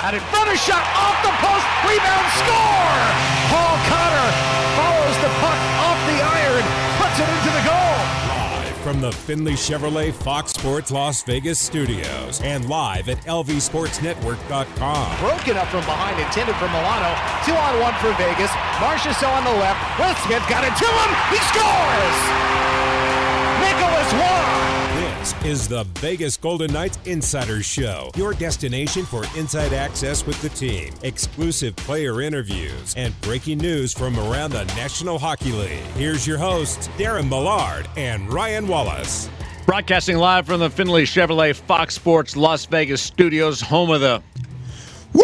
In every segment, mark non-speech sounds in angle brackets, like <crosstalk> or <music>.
Out in front of shot off the post. Rebound score. Paul Cotter follows the puck off the iron, puts it into the goal. Live from the Findlay Chevrolet Fox Sports Las Vegas studios and live at lvsportsnetwork.com. Broken up from behind, intended for Milano. Two on one for Vegas. Marchessault on the left. Will Smith got it to him. He scores. Nicholas Roy. This is the Vegas Golden Knights Insider Show, your destination for inside access with the team, exclusive player interviews, and breaking news from around the National Hockey League. Here's your hosts, Darren Millard and Ryan Wallace. Broadcasting live from the Findlay Chevrolet Fox Sports Las Vegas studios, home of the. Woo!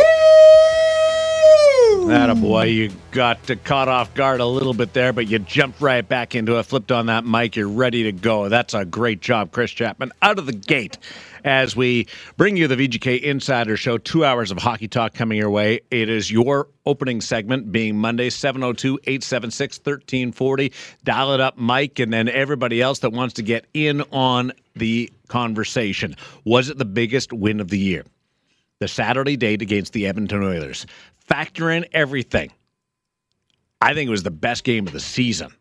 Boy, you got caught off guard a little bit there, but you jumped right back into it, flipped on that mic, you're ready to go. That's a great job, Chris Chapman, out of the gate as we bring you the VGK Insider Show. Two hours of hockey talk coming your way. It is your opening segment being Monday, 702 876 1340. Dial it up, Mike, and then everybody else that wants to get in on the conversation. Was it the biggest win of the year? The Saturday date against the Edmonton Oilers. Factor in everything. I think it was the best game of the season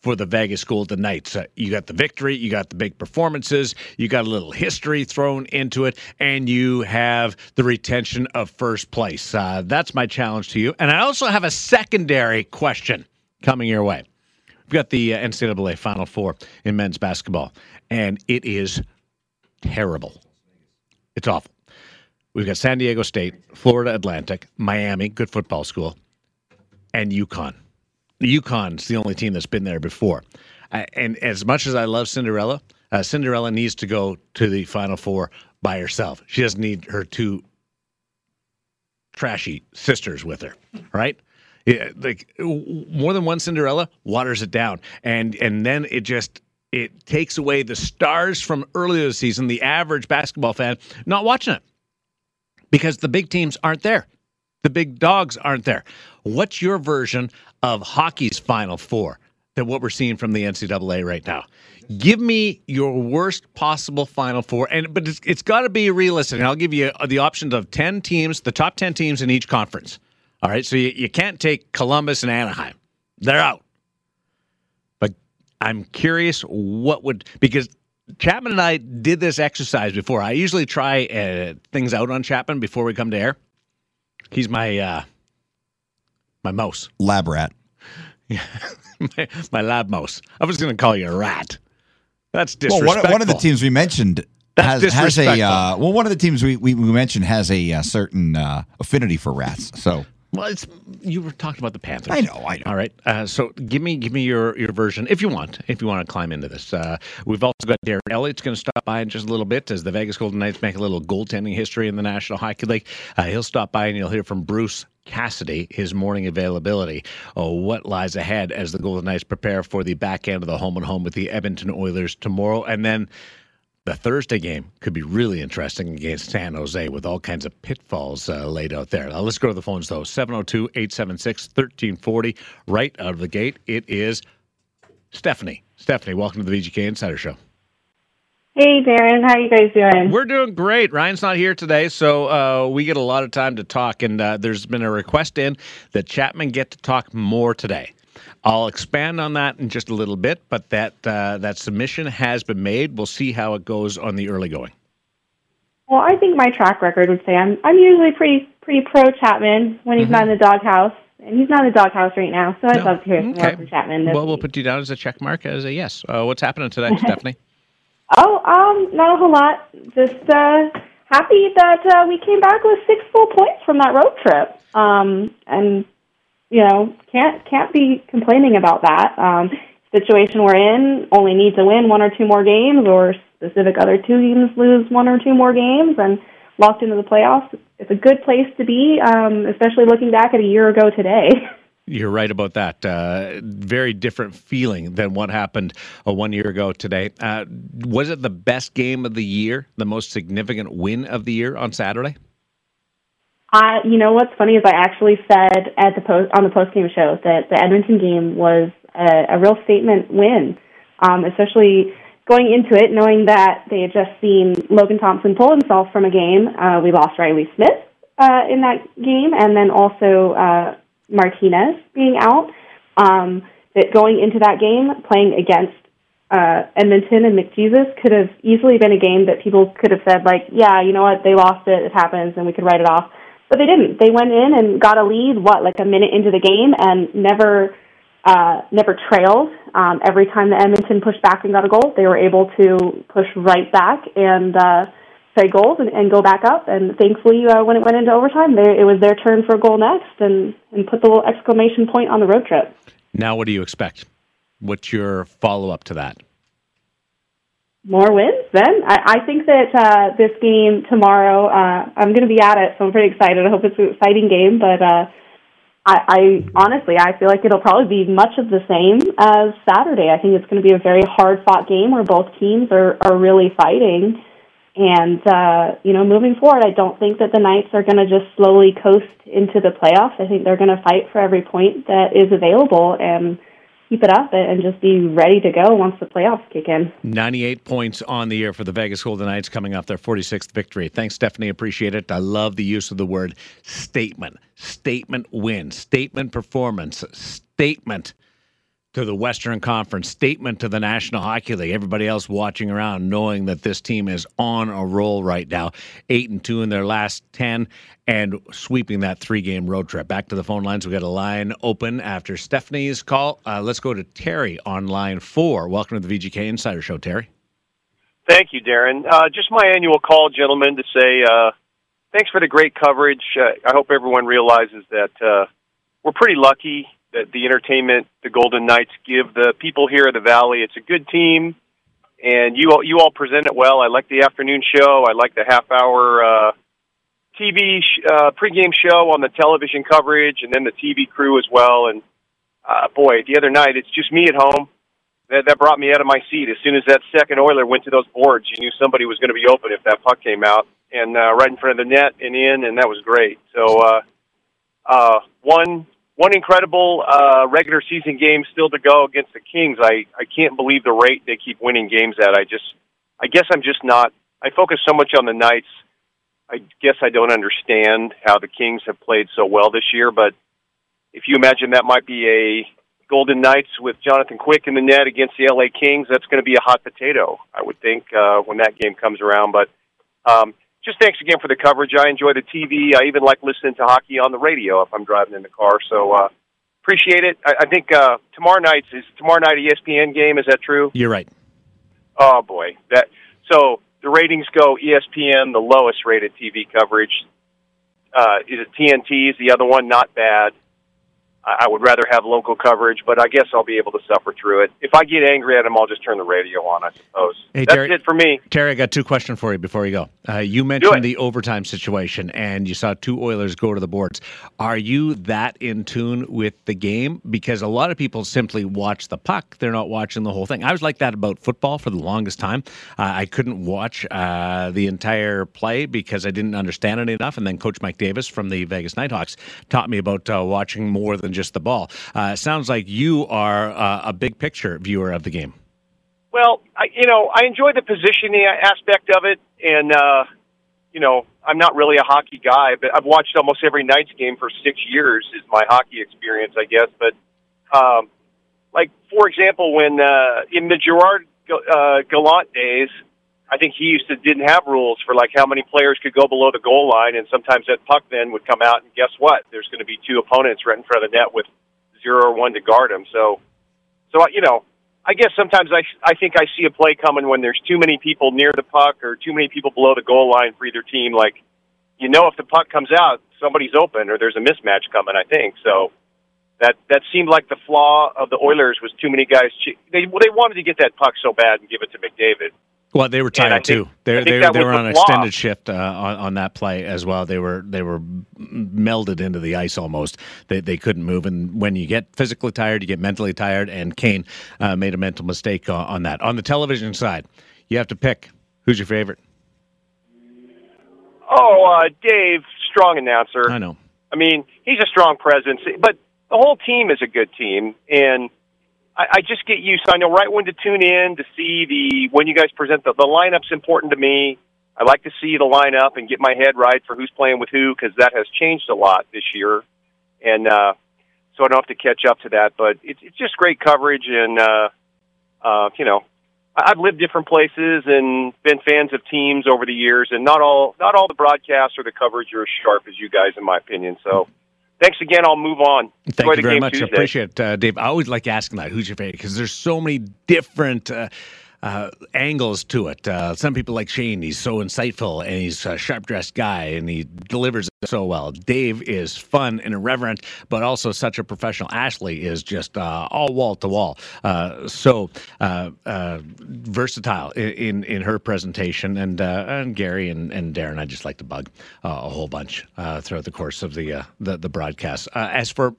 for the Vegas Golden Knights. Uh, you got the victory, you got the big performances, you got a little history thrown into it, and you have the retention of first place. Uh, that's my challenge to you. And I also have a secondary question coming your way. We've got the uh, NCAA Final Four in men's basketball, and it is terrible. It's awful. We've got San Diego State, Florida Atlantic, Miami, good football school, and UConn. UConn's the only team that's been there before. And as much as I love Cinderella, uh, Cinderella needs to go to the Final Four by herself. She doesn't need her two trashy sisters with her, right? Yeah, like more than one Cinderella waters it down, and and then it just it takes away the stars from earlier this season. The average basketball fan not watching it because the big teams aren't there. The big dogs aren't there. What's your version of hockey's Final Four than what we're seeing from the NCAA right now? Give me your worst possible Final Four, and but it's, it's got to be realistic. And I'll give you uh, the options of ten teams, the top ten teams in each conference. All right, so you, you can't take Columbus and Anaheim; they're out. But I'm curious what would because Chapman and I did this exercise before. I usually try uh, things out on Chapman before we come to air. He's my uh, my mouse, lab rat. Yeah, <laughs> my, my, lab mouse. I was going to call you a rat. That's disrespectful. Well, one, one of the teams we mentioned has, has a uh, well. One of the teams we, we, we mentioned has a, a uh, certain uh, affinity for rats. So well, it's you were talking about the Panthers. I know, I know. All right, uh, so give me give me your your version if you want. If you want to climb into this, uh, we've also got Darren Elliott's going to stop by in just a little bit as the Vegas Golden Knights make a little goaltending history in the National Hockey League. Uh, he'll stop by and you'll hear from Bruce Cassidy, his morning availability. Oh, what lies ahead as the Golden Knights prepare for the back end of the home and home with the Edmonton Oilers tomorrow, and then the Thursday game could be really interesting against San Jose with all kinds of pitfalls uh, laid out there. Now, let's go to the phones, though. 702 876 1340. Right out of the gate, it is Stephanie. Stephanie, welcome to the VGK Insider Show. Hey, Darren. How you guys doing? We're doing great. Ryan's not here today, so uh, we get a lot of time to talk. And uh, there's been a request in that Chapman get to talk more today. I'll expand on that in just a little bit, but that uh, that submission has been made. We'll see how it goes on the early going. Well, I think my track record would say I'm I'm usually pretty pretty pro Chapman when he's mm-hmm. not in the doghouse, and he's not in the doghouse right now. So I'd no. love to hear okay. more from Chapman. well, we'll put you down as a check mark as a yes. Uh, what's happening today, <laughs> Stephanie? Oh, um, not a whole lot. Just uh, happy that uh, we came back with six full points from that road trip. Um, and you know, can't can't be complaining about that. Um, situation we're in only need to win one or two more games, or specific other two teams lose one or two more games, and locked into the playoffs. It's a good place to be, um, especially looking back at a year ago today. <laughs> You're right about that. Uh, very different feeling than what happened uh, one year ago today. Uh, was it the best game of the year, the most significant win of the year on Saturday? I, you know, what's funny is I actually said at the post on the post game show that the Edmonton game was a, a real statement win, um, especially going into it knowing that they had just seen Logan Thompson pull himself from a game. Uh, we lost Reilly Smith, uh, in that game, and then also uh, Martinez being out. Um, that going into that game, playing against uh, Edmonton and McJesus could have easily been a game that people could have said, like, yeah, you know what, they lost it, it happens, and we could write it off. But they didn't. They went in and got a lead, what, like a minute into the game, and never uh, never trailed. Um, every time the Edmonton pushed back and got a goal, they were able to push right back and uh, play goals and, and go back up. And thankfully, uh, when it went into overtime, they, it was their turn for a goal next and, and put the little exclamation point on the road trip. Now, what do you expect? What's your follow up to that? More wins, then. I, I think that uh, this game tomorrow, uh, I'm going to be at it, so I'm pretty excited. I hope it's an exciting game, but uh, I, I honestly, I feel like it'll probably be much of the same as Saturday. I think it's going to be a very hard fought game where both teams are, are really fighting. And, uh, you know, moving forward, I don't think that the Knights are going to just slowly coast into the playoffs. I think they're going to fight for every point that is available. And, keep it up and just be ready to go once the playoffs kick in. 98 points on the year for the Vegas Golden Knights coming off their 46th victory. Thanks, Stephanie. Appreciate it. I love the use of the word statement. Statement win, statement performance, statement to the Western Conference, statement to the National Hockey League. Everybody else watching around, knowing that this team is on a roll right now, eight and two in their last ten, and sweeping that three-game road trip. Back to the phone lines. We got a line open after Stephanie's call. Uh, let's go to Terry on line four. Welcome to the VGK Insider Show, Terry. Thank you, Darren. Uh, just my annual call, gentlemen, to say uh, thanks for the great coverage. Uh, I hope everyone realizes that uh, we're pretty lucky that the entertainment the Golden Knights give the people here in the Valley. It's a good team, and you all, you all present it well. I like the afternoon show. I like the half hour uh, TV sh- uh, pregame show on the television coverage, and then the TV crew as well. And uh, boy, the other night it's just me at home. That, that brought me out of my seat. As soon as that second Oiler went to those boards, you knew somebody was going to be open if that puck came out, and uh, right in front of the net and in, and that was great. So, uh, uh, one one incredible uh, regular season game still to go against the Kings. I I can't believe the rate they keep winning games at. I just I guess I'm just not. I focus so much on the Knights. I guess I don't understand how the Kings have played so well this year. But if you imagine that might be a Golden Knights with Jonathan Quick in the net against the LA Kings, that's going to be a hot potato. I would think uh, when that game comes around. But um, just thanks again for the coverage. I enjoy the TV. I even like listening to hockey on the radio if I'm driving in the car. So uh, appreciate it. I, I think uh, tomorrow night is tomorrow night ESPN game. Is that true? You're right. Oh boy, that so the ratings go ESPN, the lowest rated TV coverage. Uh, is it TNT? Is the other one not bad? I would rather have local coverage, but I guess I'll be able to suffer through it. If I get angry at them, I'll just turn the radio on, I suppose. Hey, That's Terry, it for me. Terry, I got two questions for you before you go. Uh, you mentioned the overtime situation, and you saw two Oilers go to the boards. Are you that in tune with the game? Because a lot of people simply watch the puck; they're not watching the whole thing. I was like that about football for the longest time. Uh, I couldn't watch uh, the entire play because I didn't understand it enough. And then Coach Mike Davis from the Vegas Knight Hawks taught me about uh, watching more than just the ball. Uh, sounds like you are uh, a big picture viewer of the game. Well, I, you know, I enjoy the positioning aspect of it, and uh, you know, I'm not really a hockey guy, but I've watched almost every Knights game for six years. Is my hockey experience, I guess. But um, like for example, when uh, in the Gerard uh, Gallant days, I think he used to didn't have rules for like how many players could go below the goal line, and sometimes that puck then would come out, and guess what? There's going to be two opponents right in front of the net with zero or one to guard them. So, so you know, I guess sometimes I I think I see a play coming when there's too many people near the puck or too many people below the goal line for either team. Like, you know, if the puck comes out, somebody's open or there's a mismatch coming. I think so. That that seemed like the flaw of the Oilers was too many guys. They they wanted to get that puck so bad and give it to McDavid well, they were tired too. They they, they were on an extended shift uh, on, on that play as well. They were they were melded into the ice almost. They they couldn't move. And when you get physically tired, you get mentally tired. And Kane uh, made a mental mistake on, on that. On the television side, you have to pick who's your favorite. Oh, uh, Dave, strong announcer. I know. I mean, he's a strong presence, but the whole team is a good team, and I, I just get used. So I know right when to tune in to see the when you guys present the the lineup's important to me. I like to see the lineup and get my head right for who's playing with who because that has changed a lot this year, and uh, so I don't have to catch up to that. But it's it's just great coverage, and uh, uh, you know, I've lived different places and been fans of teams over the years, and not all not all the broadcasts or the coverage are as sharp as you guys, in my opinion. So. Thanks again. I'll move on. Thank Enjoy you very much. Tuesday. I appreciate it, uh, Dave. I always like asking that. Who's your favorite? Because there's so many different uh, uh, angles to it. Uh, some people like Shane; he's so insightful and he's a sharp dressed guy and he delivers so well. Dave is fun and irreverent, but also such a professional. Ashley is just uh, all wall to wall, uh, so uh, uh, versatile in, in, her presentation. And and Gary and, and Darren, I just like to bug a whole bunch throughout the course of the the, the broadcast. as for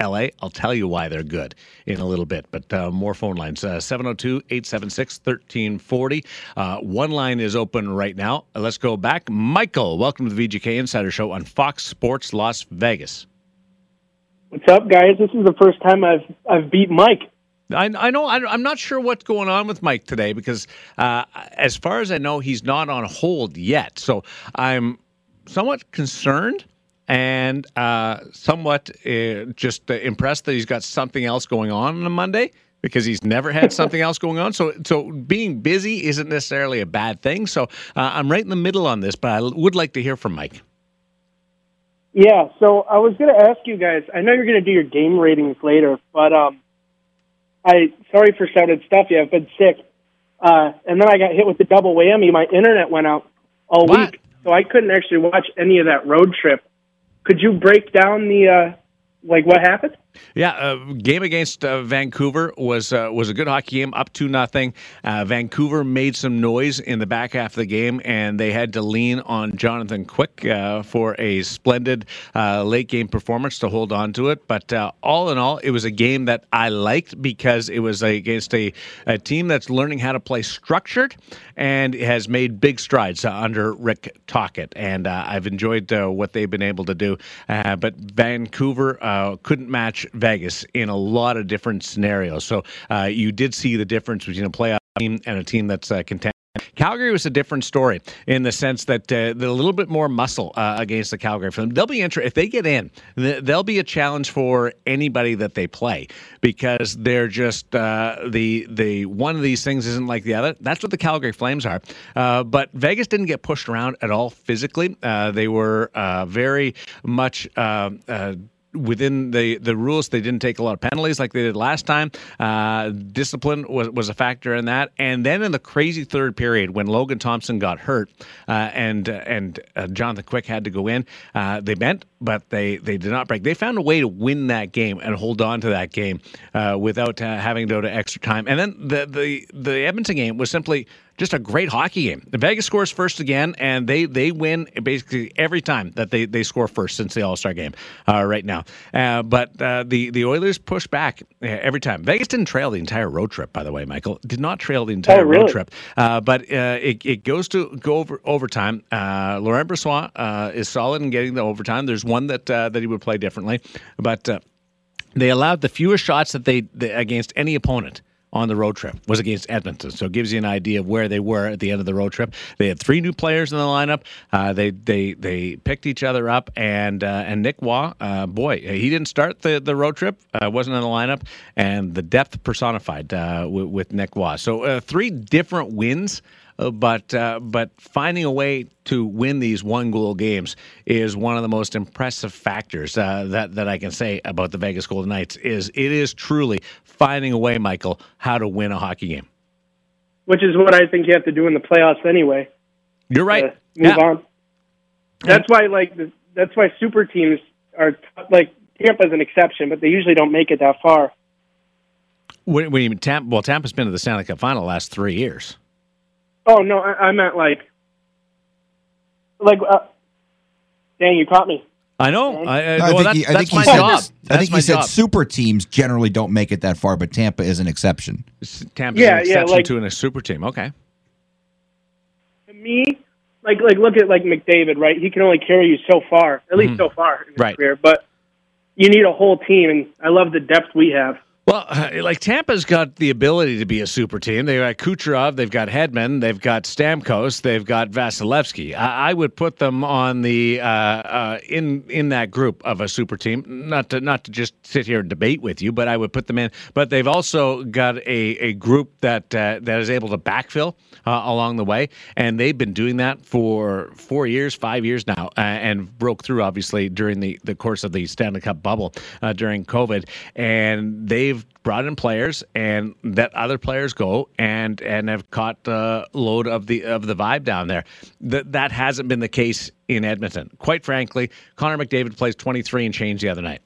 LA. I'll tell you why they're good in a little bit. But uh, more phone lines uh, 702 876 1340. Uh, one line is open right now. Let's go back. Michael, welcome to the VGK Insider Show on Fox Sports Las Vegas. What's up, guys? This is the first time I've I've beat Mike. I, I know. I, am not sure what's going on with Mike today because, uh, as far as I know, he's not on hold yet. So I'm somewhat concerned and uh, somewhat uh, just uh, impressed that he's got something else going on on a Monday because he's never had <laughs> something else going on. So, so being busy isn't necessarily a bad thing. So, uh, I'm right in the middle on this, but I would like to hear from Mike. Yeah, so I was going to ask you guys. I know you're going to do your game ratings later, but um, I sorry for shouted stuff. Yeah, I've been sick, uh, and then I got hit with the double whammy. My internet went out all what? week, so I couldn't actually watch any of that road trip could you break down the uh, like what happened? Yeah, uh, game against uh, Vancouver was uh, was a good hockey game, up to nothing. Uh, Vancouver made some noise in the back half of the game, and they had to lean on Jonathan Quick uh, for a splendid uh, late game performance to hold on to it. But all in all, it was a game that I liked because it was against a, a team that's learning how to play structured and has made big strides under Rick Tocchet, and I've enjoyed what they've been able to do. but Vancouver couldn't match Vegas in a lot of different scenarios. So uh, you did see the difference between a playoff team and a team that's uh, contending. Calgary was a different story in the sense that uh, a little bit more muscle uh, against the Calgary them. They'll be interested if they get in. They'll be a challenge for anybody that they play because they're just uh, the the one of these things isn't like the other. That's what the Calgary Flames are. Uh, but Vegas didn't get pushed around at all physically. Uh, they were uh, very much within the, the rules. They didn't take a lot of penalties like they did last time. Uh, discipline was, was a factor in that. And then in the crazy third period, when Logan Thompson got hurt uh, and uh, and uh, Jonathan Quick had to go in, uh, they bent, but they, they did not break. They found a way to win that game and hold on to that game uh, without having to go to extra time. And then the, the, the Edmonton game was simply just a great hockey game. The Vegas scores first again, and they they win basically every time that they, they score first since the All Star game uh, right now. Uh, but uh, the the Oilers push back uh, every time. Vegas didn't trail the entire road trip, by the way. Michael did not trail the entire oh, really? road trip, uh, but uh, it, it goes to go over overtime. Laurent Brossoit is solid in getting the overtime. There's one that that he would play differently, but. they allowed the fewest shots that they, they against any opponent on the road trip was against Edmonton. So it gives you an idea of where they were at the end of the road trip. They had three new players in the lineup. Uh, they they they picked each other up, and uh, and Nick Roy, uh, boy, he didn't start the the road trip. Uh, wasn't in the lineup, and the depth personified uh, with, with, Nick Roy. So uh, three different wins but uh, but finding a way to win these one goal games is one of the most impressive factors uh, that that I can say about the Vegas Golden Knights. Is it is truly finding a way, Michael, how to win a hockey game. Which is what I think you have to do in the playoffs anyway. You're right. move yeah. on. That's why, like, that's why super teams are like Tampa's an exception, but they usually don't make it that far. When you Tampa, well, Tampa's been to the Stanley Cup final the last three years. Oh no, I, I meant like, like, uh, dang, you caught me. I know. I, I, well, that's, he, that's my said, job. I think he said super teams generally don't make it that far, but Tampa is an exception. Tampa yeah, an exception yeah, like, to a super team. Okay. To me, like like look at like McDavid, right? He can only carry you so far, at least mm-hmm. so far in his right. career. But you need a whole team, and I love the depth we have. Well, like Tampa's got the ability to be a super team. They've got Kucherov, they've got Hedman, they've got Stamkos, they've got Vasilevskiy. I, I would put them on the uh, uh, in in that group of a super team. Not to not to just sit here and debate with you, but I would put them in. But they've also got a, a group that uh, that is able to backfill uh, along the way, and they've been doing that for four years, five years now, uh, and broke through obviously during the the course of the Stanley Cup bubble uh, during COVID, and they've they've brought in players and that other players go and and have caught the load of the of the vibe down there. That that hasn't been the case in Edmonton. Quite frankly, Connor McDavid plays 23 and change the other night.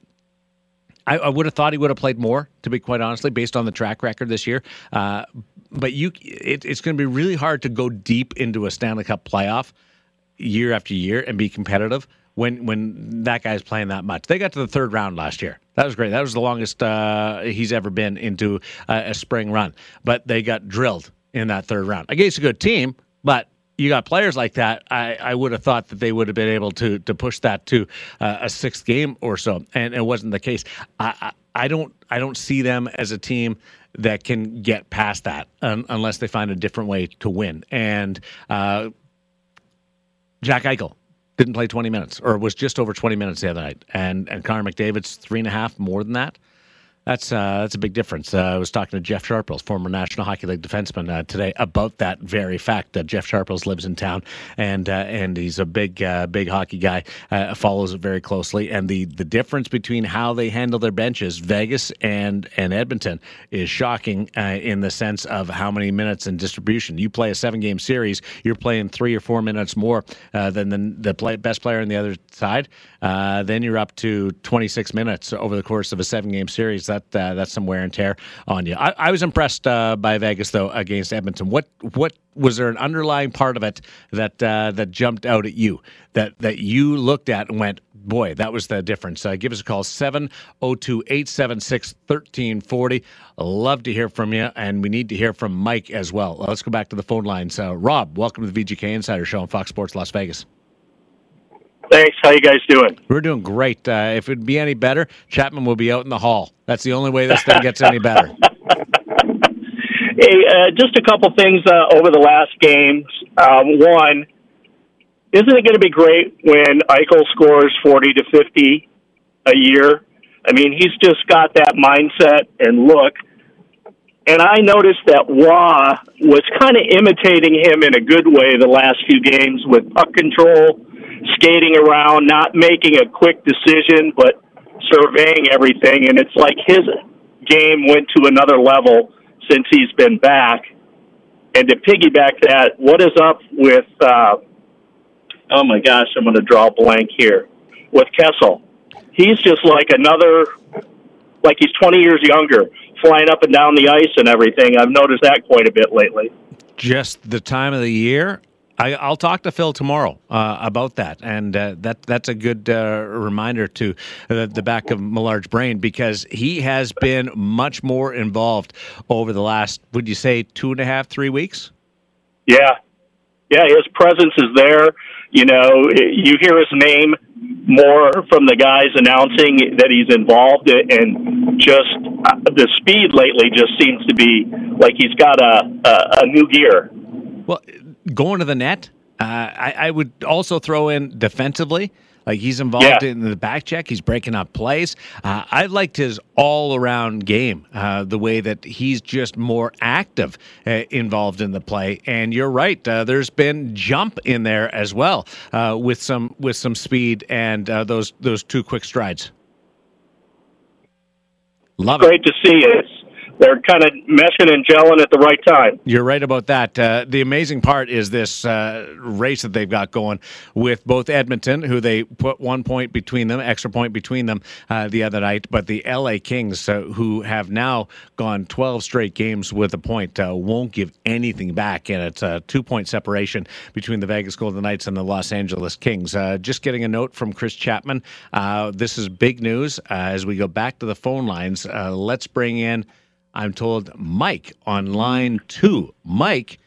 I, I, would have thought he would have played more, to be quite honestly, based on the track record this year. Uh, but you, it, it's going to be really hard to go deep into a Stanley Cup playoff year after year and be competitive when when that guy's playing that much. They got to the third round last year. That was great. That was the longest uh, he's ever been into a, a spring run. But they got drilled in that third round I against a good team. But you got players like that. I, I would have thought that they would have been able to to push that to uh, a sixth game or so, and it wasn't the case. I, I, I don't I don't see them as a team that can get past that um, unless they find a different way to win. And uh, Jack Eichel didn't play 20 minutes or was just over 20 minutes the other night. And and Connor McDavid's three and a half more than that. That's uh, that's a big difference. Uh, I was talking to Jeff Sharples, former National Hockey League defenseman, uh, today about that very fact. that Jeff Sharples lives in town, and uh, and he's a big uh, big hockey guy. Uh, follows it very closely, and the the difference between how they handle their benches, Vegas and and Edmonton, is shocking in the sense of how many minutes and distribution. You play a seven game series, you're playing three or four minutes more than the, the play, best player on the other side. then you're up to 26 minutes over the course of a seven game series that uh, that's some wear and tear on you. I, I was impressed uh, by Vegas though against Edmonton. What what was there an underlying part of it that uh, that jumped out at you that that you looked at and went, boy, that was the difference. Uh, give us a call 702-876-1340. Love to hear from you, and we need to hear from Mike as well. Let's go back to the phone lines. Uh, Rob, welcome to the VGK Insider Show on Fox Sports Las Vegas. Thanks. How you guys doing? We're doing great. Uh, if it'd be any better, Chapman will be out in the hall. That's the only way this thing gets any better. <laughs> hey, uh, just a couple things uh, over the last games. Um, one, isn't it going to be great when Eichel scores forty to fifty a year? I mean, he's just got that mindset and look. And I noticed that Roy was kind of imitating him in a good way the last few games with puck control skating around, not making a quick decision, but surveying everything. And it's like his game went to another level since he's been back. And to piggyback that, what is up with, uh, oh my gosh, I'm going to draw a blank here, with Kessel. He's just like another, like he's 20 years younger, flying up and down the ice and everything. I've noticed that quite a bit lately. Just the time of the year I, will talk to Phil tomorrow uh, about that, and uh, that that's a good uh, reminder to uh, the back of Millard's brain because he has been much more involved over the last, would you say, two and a half, three weeks? Yeah, yeah, his presence is there. You know, you hear his name more from the guys announcing that he's involved, and just uh, the speed lately just seems to be like he's got a a, a new gear. Well, going to the net. Uh, I, I, would also throw in defensively. Like he's involved yeah. in the back check. He's breaking up plays. Uh, I liked his all around game, uh, the way that he's just more active uh, involved in the play. And you're right. Uh, there's been jump in there as well uh, with some with some speed and uh, those those two quick strides. Love Great it. to see it they're kind of meshing and gelling at the right time. You're right about that. Uh, the amazing part is this uh, race that they've got going with both Edmonton, who they put one point between them, extra point between them uh, the other night, but the LA Kings, uh, who have now gone 12 straight games with a point, uh, won't give anything back, and it's a two point separation between the Vegas Golden Knights and the Los Angeles Kings. Uh, just getting a note from Chris Chapman. this is big news as we go back to the phone lines. let's bring in. I'm told Mike on line two. Mike,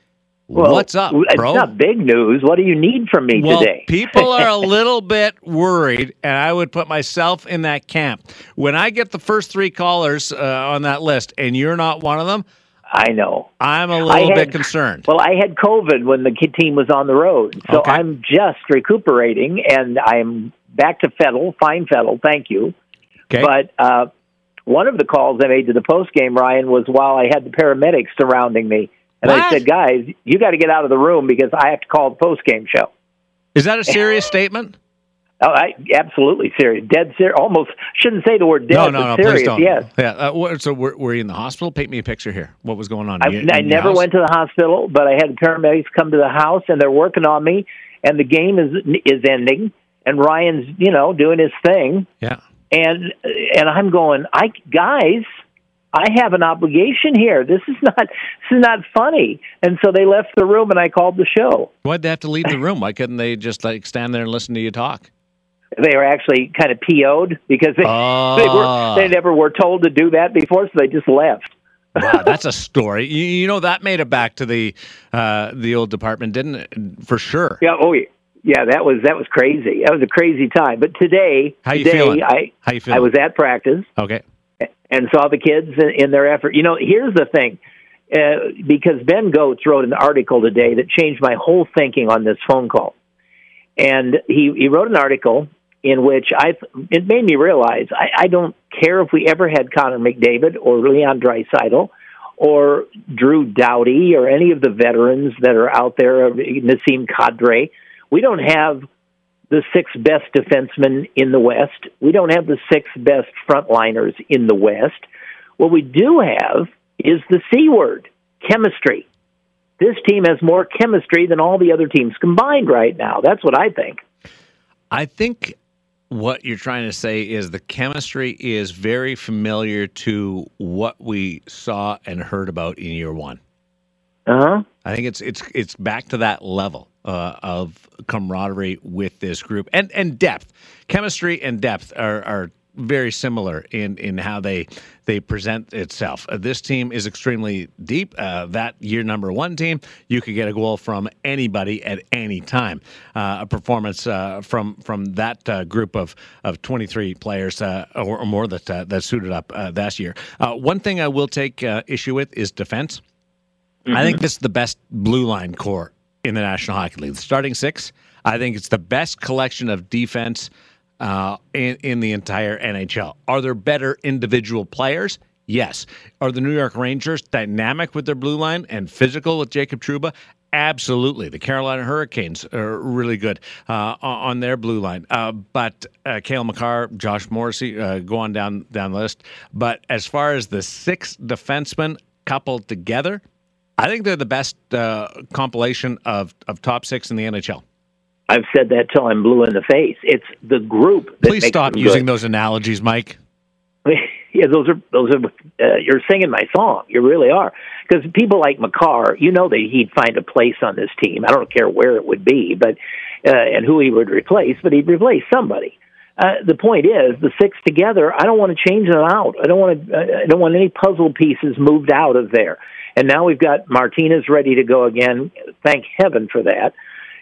Well, What's up, bro? It's not big news. What do you need from me well, today? people are a <laughs> little bit worried, and I would put myself in that camp. When I get the first three callers uh, on that list, and you're not one of them, I know. I'm a little had, bit concerned. Well, I had COVID when the kid team was on the road, so okay. I'm just recuperating, and I'm back to Fettle, fine Fettle, thank you. Okay. But uh, one of the calls I made to the post game, Ryan, was while I had the paramedics surrounding me and what? I said, guys, you got to get out of the room because I have to call the post game show. Is that a <laughs> serious statement? Oh, I absolutely serious, dead serious. Almost shouldn't say the word dead, no, no, no, serious. Please don't. Yes. Yeah. Uh, so were, were, you in the hospital? Paint me a picture here. What was going on? I, I never house? went to the hospital, but I had the paramedics come to the house, and they're working on me. And the game is is ending, and Ryan's you know doing his thing. Yeah. And and I'm going, I guys, I have an obligation here. This is not this is not funny. And so they left the room, and I called the show. Why'd they have to leave the room? Why couldn't they just like stand there and listen to you talk? They were actually kind of PO'd because they oh. they were they never were told to do that before, so they just left. wow, that's a story. You, you, know that made it back to the uh, the old department, didn't it? For sure. Yeah. Oh, yeah. Yeah, that was that was crazy. That was a crazy time. But today, how you today, feeling? I how you feeling? I was at practice. Okay and saw the kids in, their effort. You know, here's the thing. Uh, because Ben Gotz wrote an article today that changed my whole thinking on this phone call. And he, he wrote an article in which I it made me realize I, I don't care if we ever had Connor McDavid or Leon Draisaitl or Drew Doughty or any of the veterans that are out there, Nazem Kadri. We don't have the six best defensemen in the West. We don't have the six best frontliners in the West. What we do have is the C word chemistry. This team has more chemistry than all the other teams combined right now. That's what I think. I think what you're trying to say is the chemistry is very familiar to what we saw and heard about in year one. Uh huh. I think it's it's it's back to that level uh, of camaraderie with this group and and depth, chemistry and depth are are very similar in in how they they present itself. Uh, this team is extremely deep. Uh, that year number one team, you could get a goal from anybody at any time. Uh, a performance uh, from from that uh, group of of 23 players uh, or, or, more that that suited up last year. one thing I will take issue with is defense. Mm-hmm. I think this is the best blue line core in the National Hockey League. The starting six, I think it's the best collection of defense uh, in, in the entire NHL. Are there better individual players? Yes. Are the New York Rangers dynamic with their blue line and physical with Jacob Trouba? Absolutely. The Carolina Hurricanes are really good uh, on their blue line. Uh, but uh, Cale Makar, Josh Morrissey, uh, go on down, down the list. But as far as the six defensemen coupled together, I think they're the best uh, compilation of, of top six in the NHL. I've said that till I'm blue in the face. It's the group. Please stop using good. those analogies, Mike. <laughs> yeah, those are those are. Uh, you're singing my song. You really are. Because people like Makar, you know that he'd find a place on this team. I don't care where it would be, but uh, and who he would replace, but he'd replace somebody. Uh, the point is, the six together. I don't want to change them out. I don't want to. I don't want any puzzle pieces moved out of there. And now we've got Martinez ready to go again. Thank heaven for that.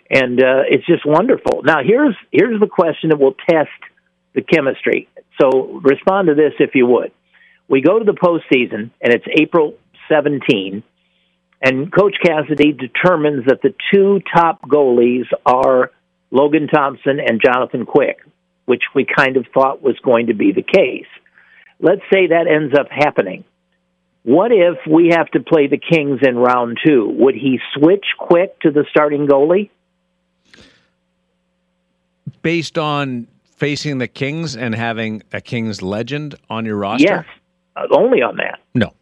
And uh, it's just wonderful. Now here's here's the question that will test the chemistry. So respond to this if you would. We go to the postseason, and it's April 17, and Coach Cassidy determines that the two top goalies are Logan Thompson and Jonathan Quick, which we kind of thought was going to be the case. Let's say that ends up happening. What if we have to play the Kings in round two? Would he switch quick to the starting goalie? Based on facing the Kings and having a Kings legend on your roster? Yes, uh, only on that. No.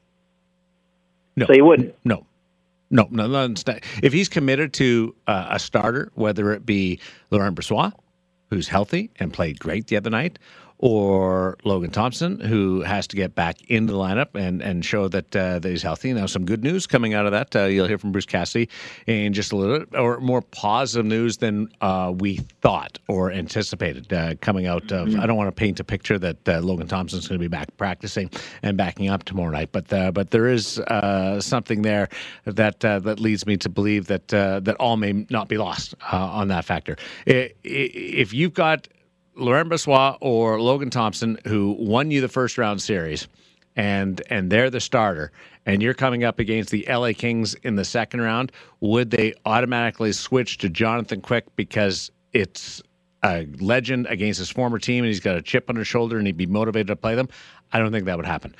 No. So you wouldn't? No. No, no, no. If he's committed to uh, a starter, whether it be Laurent Brossoit, who's healthy and played great the other night, or Logan Thompson, who has to get back into the lineup and, and show that, uh, that he's healthy. Now, some good news coming out of that. Uh, you'll hear from Bruce Cassidy in just a little bit, or more positive news than uh, we thought or anticipated uh, coming out of. Mm-hmm. I don't want to paint a picture that uh, Logan Thompson's going to be back practicing and backing up tomorrow night, but uh, but there is something there that that leads me to believe that that all may not be lost on that factor. If you've got Laurent Brossoit or Logan Thompson, who won you the first round series, and and they're the starter, and you're coming up against the LA Kings in the second round, would they automatically switch to Jonathan Quick because it's a legend against his former team and he's got a chip on his shoulder and he'd be motivated to play them? I don't think that would happen.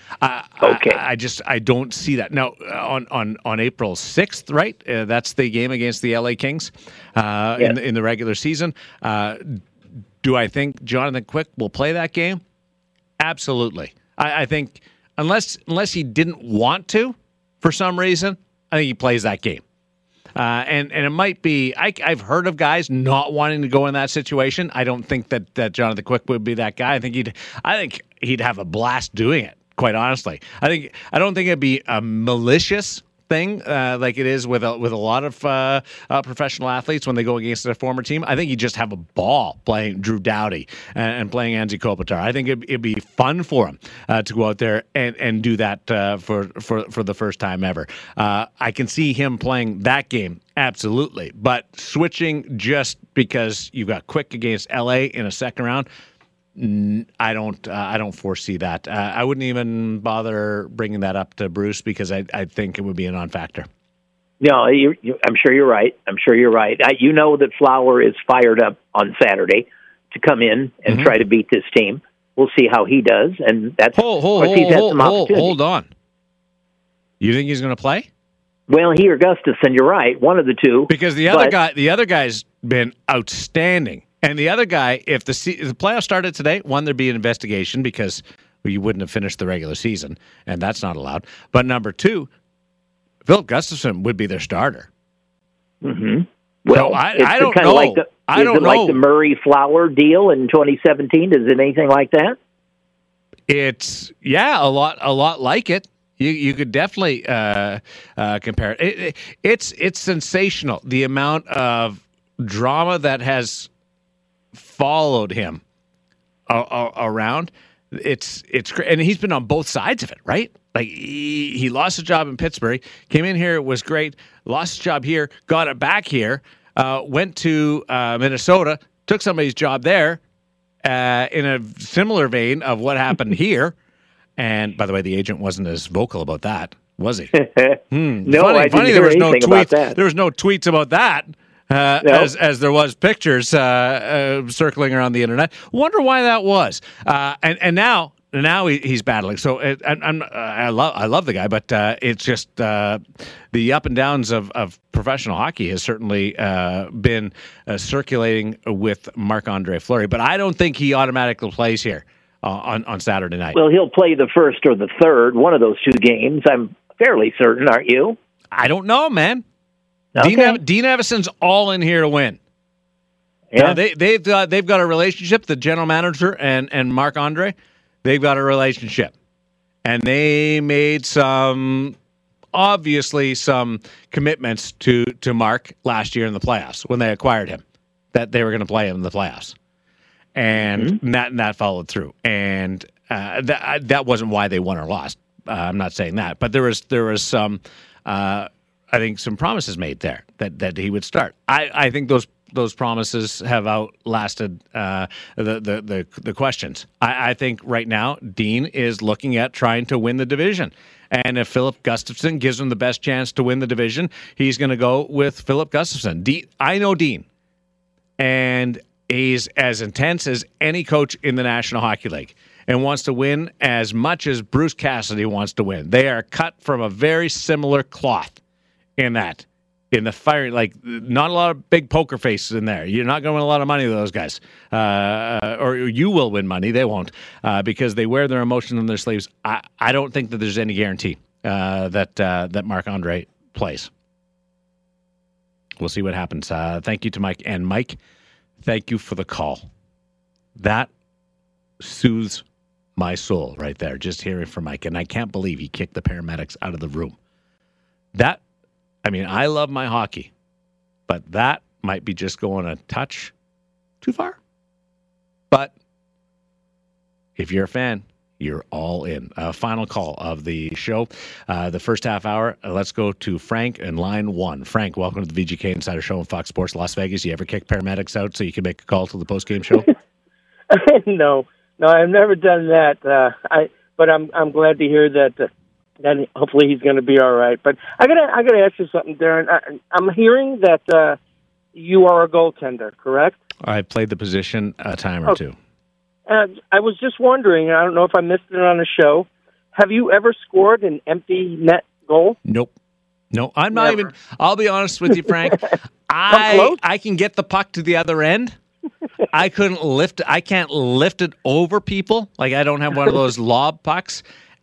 okay. I, I, just I don't see that. Now on on on April sixth, right? Uh, that's the game against the LA Kings uh, yes. in the, in the regular season. Uh, do I think Jonathan Quick will play that game? Absolutely. I, I think unless unless he didn't want to for some reason, I think he plays that game. Uh, and and it might be I, have heard of guys not wanting to go in that situation. I don't think that, that Jonathan Quick would be that guy. I think he'd I think he'd have a blast doing it. Quite honestly, I think I don't think it'd be a malicious thing, uh, like it is with a, with a lot of uh, uh, professional athletes when they go against their former team. I think you just have a ball playing Drew Doughty and, and playing Anze Kopitar. I think it'd, it'd, be fun for him uh, to go out there and, and do that uh, for, for for the first time ever. Uh, I can see him playing that game absolutely, but switching just because you got quick against LA in a second round. I don't. Uh, I don't foresee that. Uh, I wouldn't even bother bringing that up to Bruce because I, I think it would be a non-factor. No, you, you, I'm sure you're right. I'm sure you're right. I, you know that Flower is fired up on Saturday to come in and mm-hmm. try to beat this team. We'll see how he does, and that's hold hold hold hold, hold, hold on. You think he's going to play? Well, he or Gustavsson, you're right. One of the two. Because the other but, guy, the other guy's been outstanding. And the other guy, if the if the playoffs started today, one there'd be an investigation because you wouldn't have finished the regular season, and that's not allowed. But number two, Filip Gustavsson would be their starter. Mm-hmm. Well, so I, I don't know. Like the, I don't know. like the Murray Flower deal in 2017? Is it anything like that? It's yeah, a lot, a lot like it. You you could definitely uh, uh, compare it. It, it. It's it's sensational the amount of drama that has followed him around. It's it's and he's been on both sides of it, right? Like he, he lost his job in Pittsburgh, came in here, it was great, lost his job here, got it back here, uh, went to uh, Minnesota, took somebody's job there, uh, in a similar vein of what happened <laughs> here. And by the way, the agent wasn't as vocal about that, was he? <laughs> hmm. No, funny, I didn't funny, there was no tweets. There was no tweets about that uh, nope. as as there was pictures uh, uh, circling around the internet. Wonder why that was. Uh, and and now now he, he's battling. So it, and, I love I love the guy, but uh, it's just uh, the up and downs of, of professional hockey has certainly been circulating with Marc Andre Fleury. But I don't think he automatically plays here. on, on Saturday night. Well, he'll play the first or the third, one of those two games. I'm fairly certain, aren't you? I don't know, man. Okay. Dean, Dean Evason's all in here to win. Yeah. Now they they've got they've got a relationship. The general manager and and Marc Andre, they've got a relationship, and they made some obviously some commitments to to Mark last year in the playoffs when they acquired him that they were going to play him in the playoffs, and mm-hmm. that and that followed through. And uh, that that wasn't why they won or lost. Uh, I'm not saying that, but there was there was some. Uh, I think some promises made there that that he would start. I, I think those those promises have outlasted uh, the, the, the the questions. I, I think right now Dean is looking at trying to win the division. And if Filip Gustavsson gives him the best chance to win the division, he's going to go with Filip Gustavsson. Dean, I know Dean, and he's as intense as any coach in the National Hockey League and wants to win as much as Bruce Cassidy wants to win. They are cut from a very similar cloth in that. In the fire, like not a lot of big poker faces in there. You're not going to win a lot of money with those guys, uh, or you will win money. They won't uh, because they wear their emotions on their sleeves. I, I don't think that there's any guarantee uh, that uh, that Marc Andre plays. We'll see what happens. Uh, thank you to Mike and Mike. Thank you for the call. That soothes my soul right there, just hearing from Mike. And I can't believe he kicked the paramedics out of the room. That, I mean, I love my hockey, but that might be just going a touch too far. But if you're a fan, you're all in. Uh, final call of the show. Uh, the first half hour, uh, let's go to Frank in line one. Frank, welcome to the VGK Insider Show on Fox Sports Las Vegas. You ever kick paramedics out so you can make a call to the post game show? <laughs> <laughs> no, no, I've never done that. Uh, I, but I'm I'm glad to hear that. Uh, that hopefully he's going to be all right. But I gotta I gotta ask you something, Darren. I, I'm hearing that uh, you are a goaltender, correct? I played the position a time or okay. two. And I was just wondering, I don't know if I missed it on a show. Have you ever scored an empty net goal? Nope. No, I'm not even. I'll be honest with you, Frank. <laughs> I I can get the puck to the other end. I couldn't lift. I can't lift it over people. Like I don't have one of <laughs> those lob pucks,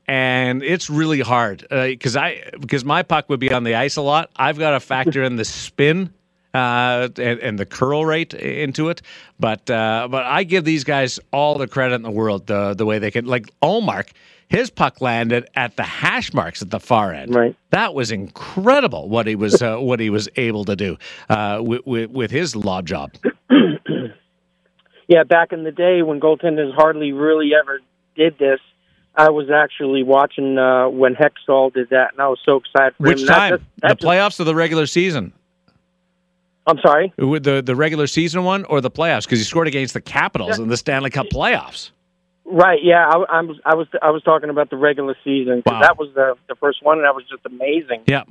and it's really hard because uh, I because my puck would be on the ice a lot. I've got to factor in the spin uh, and, and, the curl rate into it. But uh, but I give these guys all the credit in the world the the way they can like Ullmark. His puck landed at the hash marks at the far end. Right. That was incredible what he was uh, what he was able to do uh, with, with, with his lob job. <clears throat> yeah, back in the day when goaltenders hardly really ever did this, I was actually watching uh, when Hextall did that, and I was so excited for Which him. time? Just, the just, playoffs or the regular season? I'm sorry. The the regular season one or the playoffs? Because he scored against the Capitals yeah. in the Stanley Cup playoffs. Right. Yeah. I, I, was. I was. I was talking about the regular season. Wow. That was the the first one, and that was just amazing. Yeah.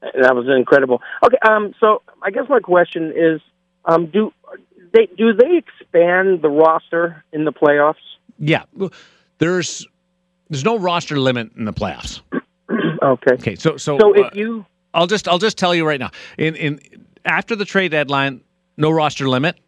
That was incredible. Okay. Um. So I guess my question is, um, do they do they expand the roster in the playoffs? Yeah. There's there's no roster limit in the playoffs. <clears throat> okay. Okay. So so so if uh, you I'll just I'll just tell you right now. In in after the trade deadline, no roster limit,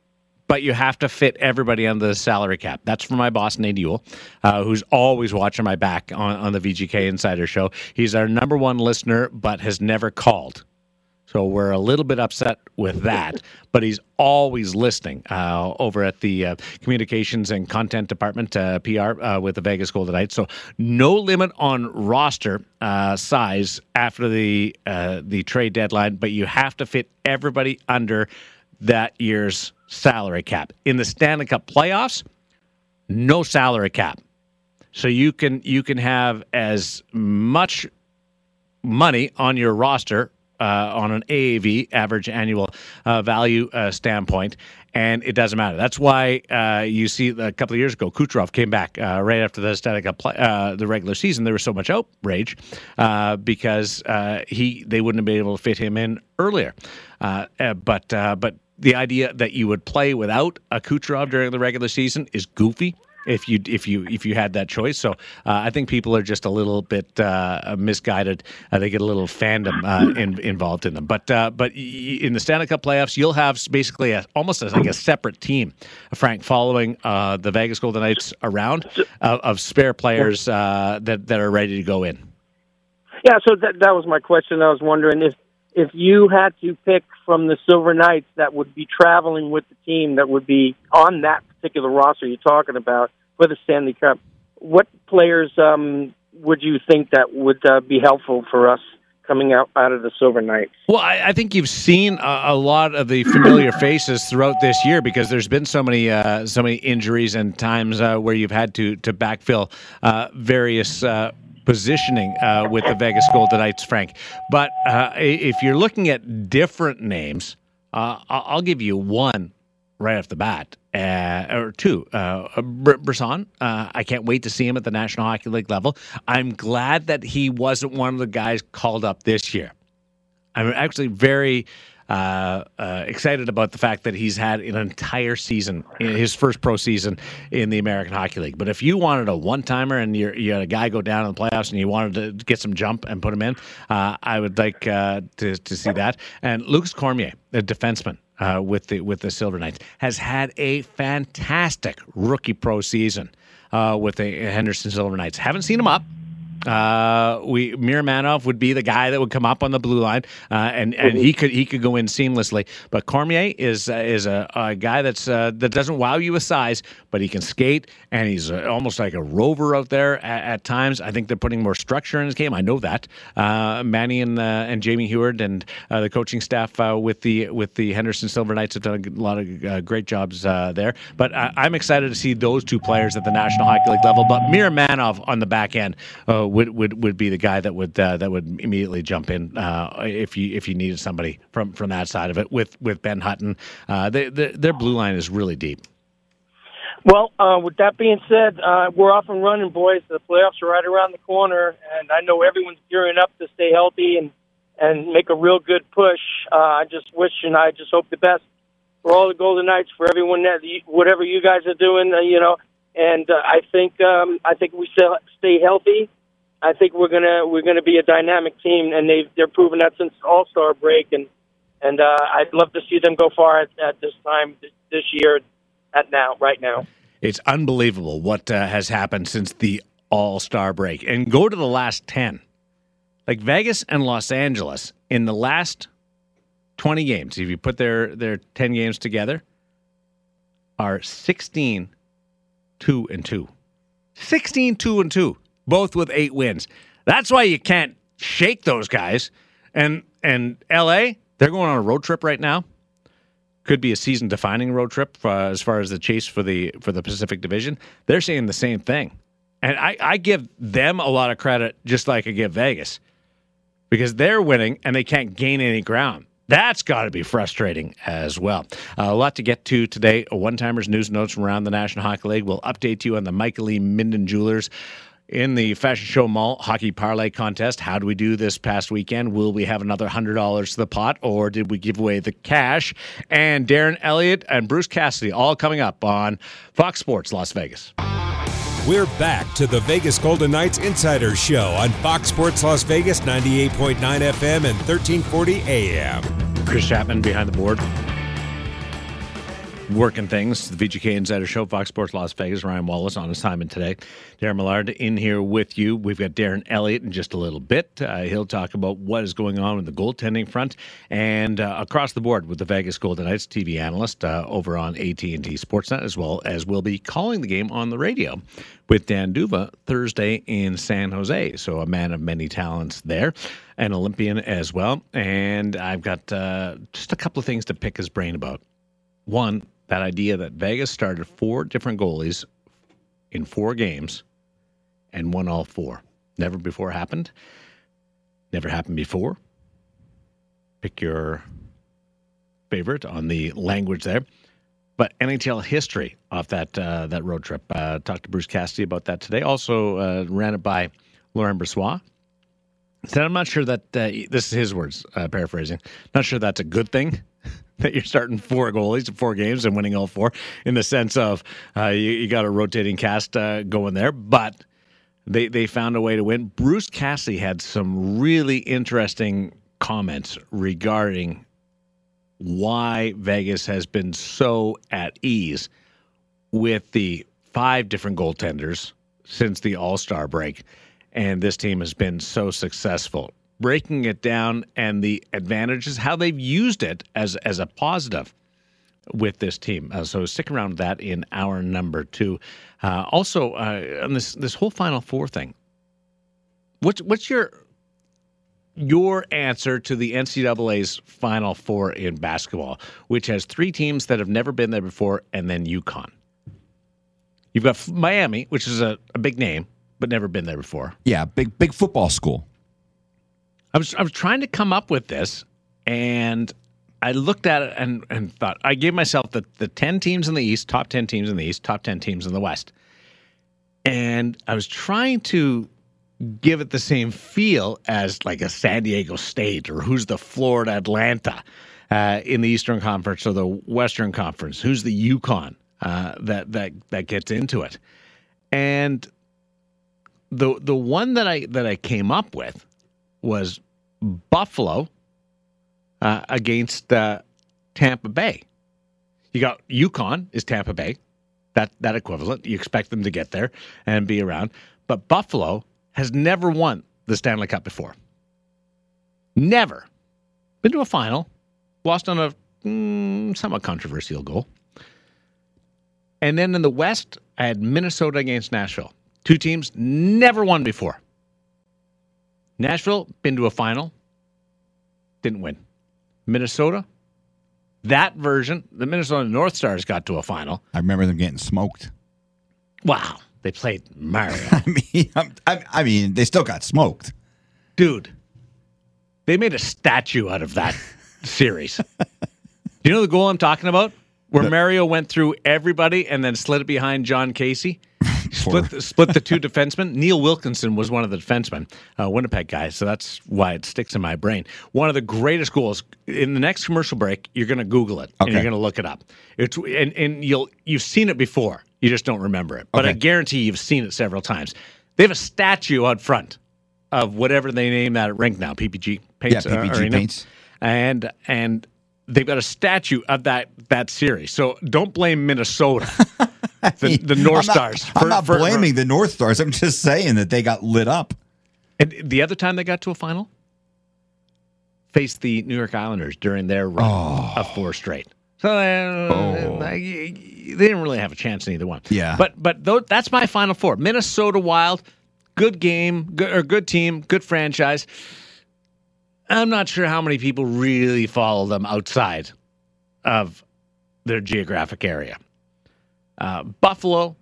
but you have to fit everybody under the salary cap. That's from my boss, Nate Ewell, uh, who's always watching my back on, on the VGK Insider Show. He's our number one listener, but has never called. So we're a little bit upset with that, <laughs> but he's always listening uh, over at the uh, communications and content department, uh, PR, uh, with the Vegas Golden Knights. So no limit on roster uh, size after the uh, the trade deadline, but you have to fit everybody under that year's salary cap. In the Stanley Cup playoffs, no salary cap, so you can you can have as much money on your roster uh, on an AAV, average annual uh, value uh, standpoint, and it doesn't matter. That's why uh, you see a couple of years ago, Kucherov came back uh, right after the Cup uh, the regular season. There was so much outrage because he they wouldn't have been able to fit him in earlier. but but the idea that you would play without a Kucherov during the regular season is goofy if you if you if you had that choice. So uh, I think people are just a little bit uh, misguided. Uh, they get a little fandom uh, <clears throat> in, involved in them. But uh, but in the Stanley Cup playoffs, you'll have basically a, almost as like a separate team, Frank, following uh, the Vegas Golden Knights around of spare players that that are ready to go in. Yeah, so that that was my question. I was wondering if if you had to pick from the Silver Knights that would be traveling with the team that would be on that particular roster you're talking about for the Stanley Cup, what players um, would you think that would uh, be helpful for us coming out out of the Silver Knights? Well, I, I think you've seen a, a, lot of the familiar <clears throat> faces throughout this year because there's been so many uh, so many injuries and times uh, where you've had to to backfill uh, various uh, positioning uh, with the Vegas Golden Knights, Frank. But uh, if you're looking at different names, uh, I'll give you one right off the bat, uh, or two. Uh, Brisson, uh, I can't wait to see him at the National Hockey League level. I'm glad that he wasn't one of the guys called up this year. I'm actually very uh, uh, excited about the fact that he's had an entire season, his first pro season in the American Hockey League. But if you wanted a one timer and you're, you had a guy go down in the playoffs and you wanted to get some jump and put him in, uh, I would like uh, to, to see that. And Lukas Cormier, a defenseman. Uh, with the with the Silver Knights has had a fantastic rookie pro season with the Henderson Silver Knights. Haven't seen him up, Uh, we Miromanov would be the guy that would come up on the blue line, uh, and and he could he could go in seamlessly. But Cormier is uh, is a, a, guy that's uh, that doesn't wow you with size, but he can skate, and he's uh, almost like a rover out there at, at, times. I think they're putting more structure in his game. I know that. Uh, Manny and and Jamie Heward and the coaching staff with the with the Henderson Silver Knights have done a lot of great jobs there. But I, am excited to see those two players at the National Hockey League level. But Miromanov on the back end would would would be the guy that would uh, that would immediately jump in uh, if you if you needed somebody from from that side of it. With with Ben Hutton, uh, they, they, their blue line is really deep. Well, uh, with that being said, uh, we're off and running, boys. The playoffs are right around the corner, and I know everyone's gearing up to stay healthy and and make a real good push. I just wish and I just hope the best for all the Golden Knights, for everyone that whatever you guys are doing, you know. And I think um, I think we still stay healthy I think we're gonna we're gonna be a dynamic team, and they they're proving that since All Star break, and and uh, I'd love to see them go far at, at this time this year, at now right now. It's unbelievable what uh, has happened since the All Star break, and go to the last ten, like Vegas and Los Angeles in the last twenty games. If you put their their ten games together, are 16 2 and 2 16 2 and 2 both with eight wins. That's why you can't shake those guys. And and LA, they're going on a road trip right now. Could be a season defining road trip uh, as far as the chase for the for the Pacific Division. They're saying the same thing. And I, I give them a lot of credit just like I give Vegas. Because they're winning and they can't gain any ground. That's got to be frustrating as well. Uh, a lot to get to today. One timers news notes from around the National Hockey League. We'll update you on the Michael E. Minden Jewelers in the Fashion Show Mall Hockey Parlay Contest. How do we do this past weekend? Will we have another $100 to the pot, or did we give away the cash? And Darren Elliott and Bruce Cassidy all coming up on Fox Sports Las Vegas. We're back to the Vegas Golden Knights Insider Show on Fox Sports Las Vegas, 98.9 FM and 1340 AM. Chris Chapman behind the board working things. The VGK Insider Show, Fox Sports Las Vegas. Ryan Wallace on assignment today. Darren Millard in here with you. We've got Darren Elliott in just a little bit. Uh, he'll talk about what is going on in the goaltending front and uh, across the board with the Vegas Golden Knights TV analyst uh, over on AT&T Sportsnet, as well as we'll be calling the game on the radio with Dan D'Uva Thursday in San Jose. So a man of many talents there, an Olympian as well. And I've got uh, just a couple of things to pick his brain about. One, that idea that Vegas started four different goalies in four games and won all four. Never before happened. Never happened before. Pick your favorite on the language there. But NHL history off that uh, that road trip. Uh, talked to Bruce Cassidy about that today. Also uh, ran it by Laurent Brossoit. Said I'm not sure that uh, this is his words, uh, paraphrasing. Not sure that's a good thing <laughs> that you're starting four goalies in four games and winning all four in the sense of uh, you, you, got a rotating cast uh, going there, but they they found a way to win. Bruce Cassidy had some really interesting comments regarding why Vegas has been so at ease with the five different goaltenders since the All Star break, and this team has been so successful breaking it down and the advantages, how they've used it as as a positive with this team. Uh, so stick around with that in our number two. Uh, also, uh, on this this whole Final Four thing, what's what's your your answer to the NCAA's Final Four in basketball, which has three teams that have never been there before, and then UConn. You've got Miami, which is a, a big name, but never been there before. Yeah, big big football school. I was I was trying to come up with this, and I looked at it and, and thought I gave myself the the ten teams in the East, top ten teams in the East, top ten teams in the West, and I was trying to give it the same feel as like a San Diego State or who's the Florida Atlantic uh, in the Eastern Conference or the Western Conference, who's the UConn uh, that that that gets into it, and the the one that I that I came up with was Buffalo uh, against uh, Tampa Bay. You got UConn is Tampa Bay, that that equivalent. You expect them to get there and be around, but Buffalo has never won the Stanley Cup before. Never. Been to a final, lost on a mm, somewhat controversial goal. And then in the West, I had Minnesota against Nashville. Two teams never won before. Nashville, been to a final, didn't win. Minnesota, that version, the Minnesota North Stars got to a final. I remember them getting smoked. Wow, they played Mario. <laughs> I mean, I, I mean, they still got smoked. Dude, they made a statue out of that <laughs> series. Do you know the goal I'm talking about? Where Mario went through everybody and then slid it behind Jon Casey. Split the, split the two defensemen. Neil Wilkinson was one of the defensemen, uh, Winnipeg guy. So that's why it sticks in my brain. One of the greatest goals. In the next commercial break, you're going to Google it and you're going to look it up. It's and, and you'll you've seen it before. You just don't remember it. But I guarantee you've seen it several times. They have a statue out front of whatever they name that rink now, PPG Paints Yeah, PPG Arena. Paints. and and they've got a statue of that that series. So don't blame Minnesota, <laughs> <laughs> the, the North I'm not, Stars. I'm not for- blaming the North Stars. I'm just saying that they got lit up. And the other time they got to a final, faced the New York Islanders during their run Oh. of four straight. So uh, like, they didn't really have a chance in either one. Yeah. But but tho- that's my final four: Minnesota Wild, good game, good or good team, good franchise. I'm not sure how many people really follow them outside of their geographic area. Uh, Buffalo,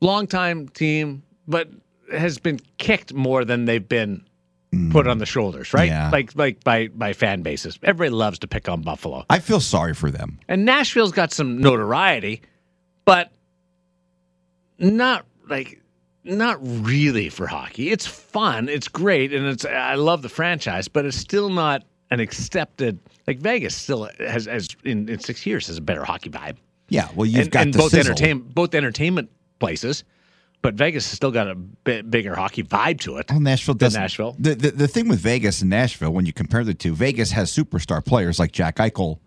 longtime team, but has been kicked more than they've been put on the shoulders, right? Yeah. Like like by by fan bases. Everybody loves to pick on Buffalo. I feel sorry for them. And Nashville's got some notoriety, but not like not really for hockey. It's fun, it's great, and it's I love the franchise, but it's still not an accepted like Vegas still has has in, in six years has a better hockey vibe. Yeah, well, you've and, got and the both sizzle. entertainment both entertainment places, but Vegas has still got a bit bigger hockey vibe to it. Well, Nashville does. Nashville. The, the the thing with Vegas and Nashville, when you compare the two, Vegas has superstar players like Jack Eichel,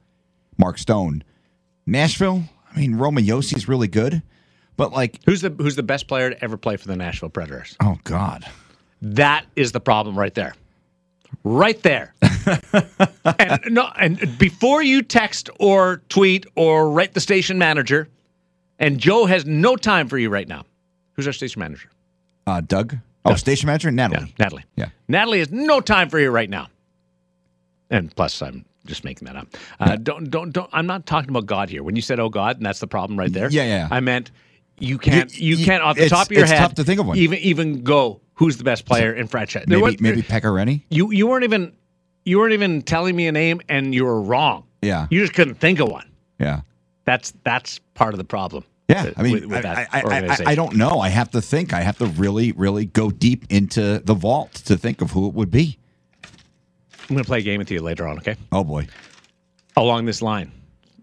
Mark Stone. Nashville, I mean, Roman Josi's really good, but like, Who's the who's the best player to ever play for the Nashville Predators? oh God, That is the problem right there. Right there. <laughs> and no and before you text or tweet or write the station manager, and Joe has no time for you right now. Who's our station manager? uh, Doug. Oh, station manager Natalie. Natalie. Yeah. Natalie has no time for you right now. And plus, I'm just making that up. Uh, Don't, don't, don't. I'm not talking about God here. When you said, "Oh God," and that's the problem right there. Yeah, yeah. I meant you can't, you, you- can't off the top of your it's head. tough to think of one. Even, even go. Who's the best player in franchise? Maybe was- maybe Rinne. you you weren't even you weren't even telling me a name, and you were wrong. Yeah, You just couldn't think of one. yeah, That's that's part of the problem. yeah. I mean, with, with I, I, I. I don't know. I have to think. I have to really, really go deep into the vault to think of who it would be. I'm going to play a game with you later on. Okay. Oh boy. along this line.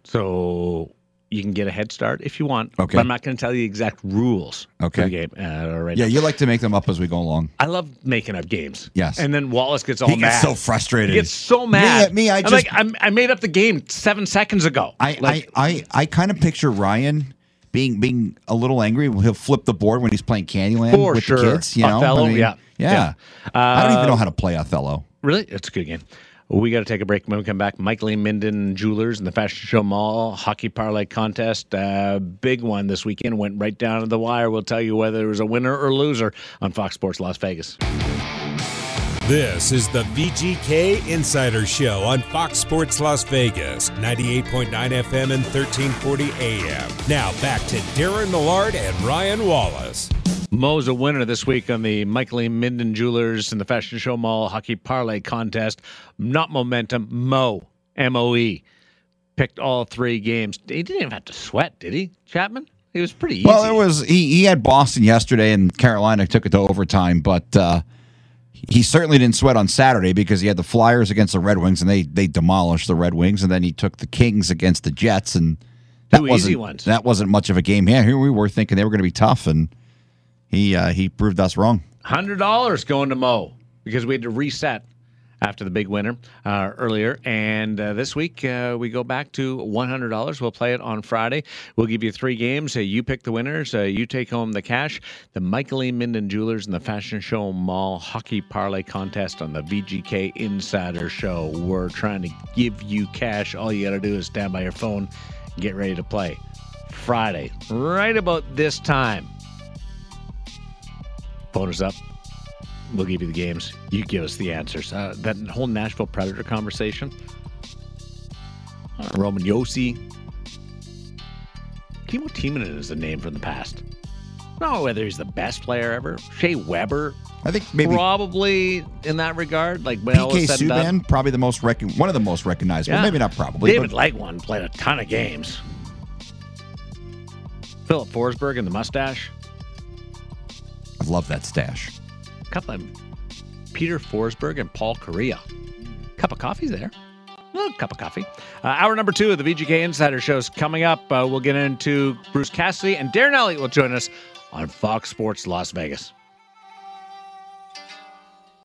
So you can get a head start if you want. Okay. But I'm not going to tell you the exact rules Okay. the game uh, right Yeah, now. you like to make them up as we go along. I love making up games. Yes. And then Wallace gets all He mad. gets so frustrated. He gets so mad. Me, me, I I'm just, like, I'm, I made up the game seven seconds ago. I, like, I, I, I kind of picture Ryan being being a little angry. He'll flip the board when he's playing Candyland For with sure. the kids. You know, Othello, I mean, yeah. yeah. Yeah. I don't even Uh, know how to play Othello. Really? It's a good game. We got to take a break. When we come back, Michael E. Minden Jewelers and the Fashion Show Mall Hockey Parlay Contest. Uh, big one this weekend. Went right down to the wire. We'll tell you whether it was a winner or loser on Fox Sports Las Vegas. This is the VGK Insider Show on Fox Sports Las Vegas, 98.9 FM and 1340 AM. Now back to Darren Millard and Ryan Wallace. Mo's a winner this week on the Michael E. Minden Jewelers and the Fashion Show Mall Hockey Parlay Contest. Not momentum, Mo, M O E. Picked all three games. He didn't even have to sweat, did he, Chapman? It was pretty easy. Well, it was he, he had Boston yesterday, and Carolina took it to overtime. But uh, he certainly didn't sweat on Saturday because he had the Flyers against the Red Wings, and they they demolished the Red Wings. And then he took the Kings against the Jets, and that Two wasn't ones. that wasn't much of a game. Yeah, here we were thinking they were going to be tough, and he uh, he proved us wrong. hundred dollars going to Mo because we had to reset after the big winner uh, earlier. And uh, this week, uh, we go back to $100. We'll play it on Friday. We'll give you three games. Uh, you pick the winners, uh, you take home the cash. The Michael E. Minden Jewelers and the Fashion Show Mall Hockey Parlay Contest on the VGK Insider Show. We're trying to give you cash. All you got to do is stand by your phone and get ready to play. Friday, right about this time. Phone us up. We'll give you the games. You give us the answers. Uh, that whole Nashville Predator conversation. Uh, Roman Josi. Kimmo Timonen is a name from the past. No, whether he's the best player ever. Shea Weber. I think maybe probably in that regard. Like when all PK done. Subban, probably the most recon- one of the most recognizable. Yeah. Maybe not probably. David but Legwand played a ton of games. Filip Forsberg and the mustache. I love that stash. Couple of Peter Forsberg and Paul Kariya. Cup of coffee's there. A little cup of coffee. Uh, hour number two of the VGK Insider Show is coming up. Uh, we'll get into Bruce Cassidy and Darren Elliott will join us on Fox Sports Las Vegas.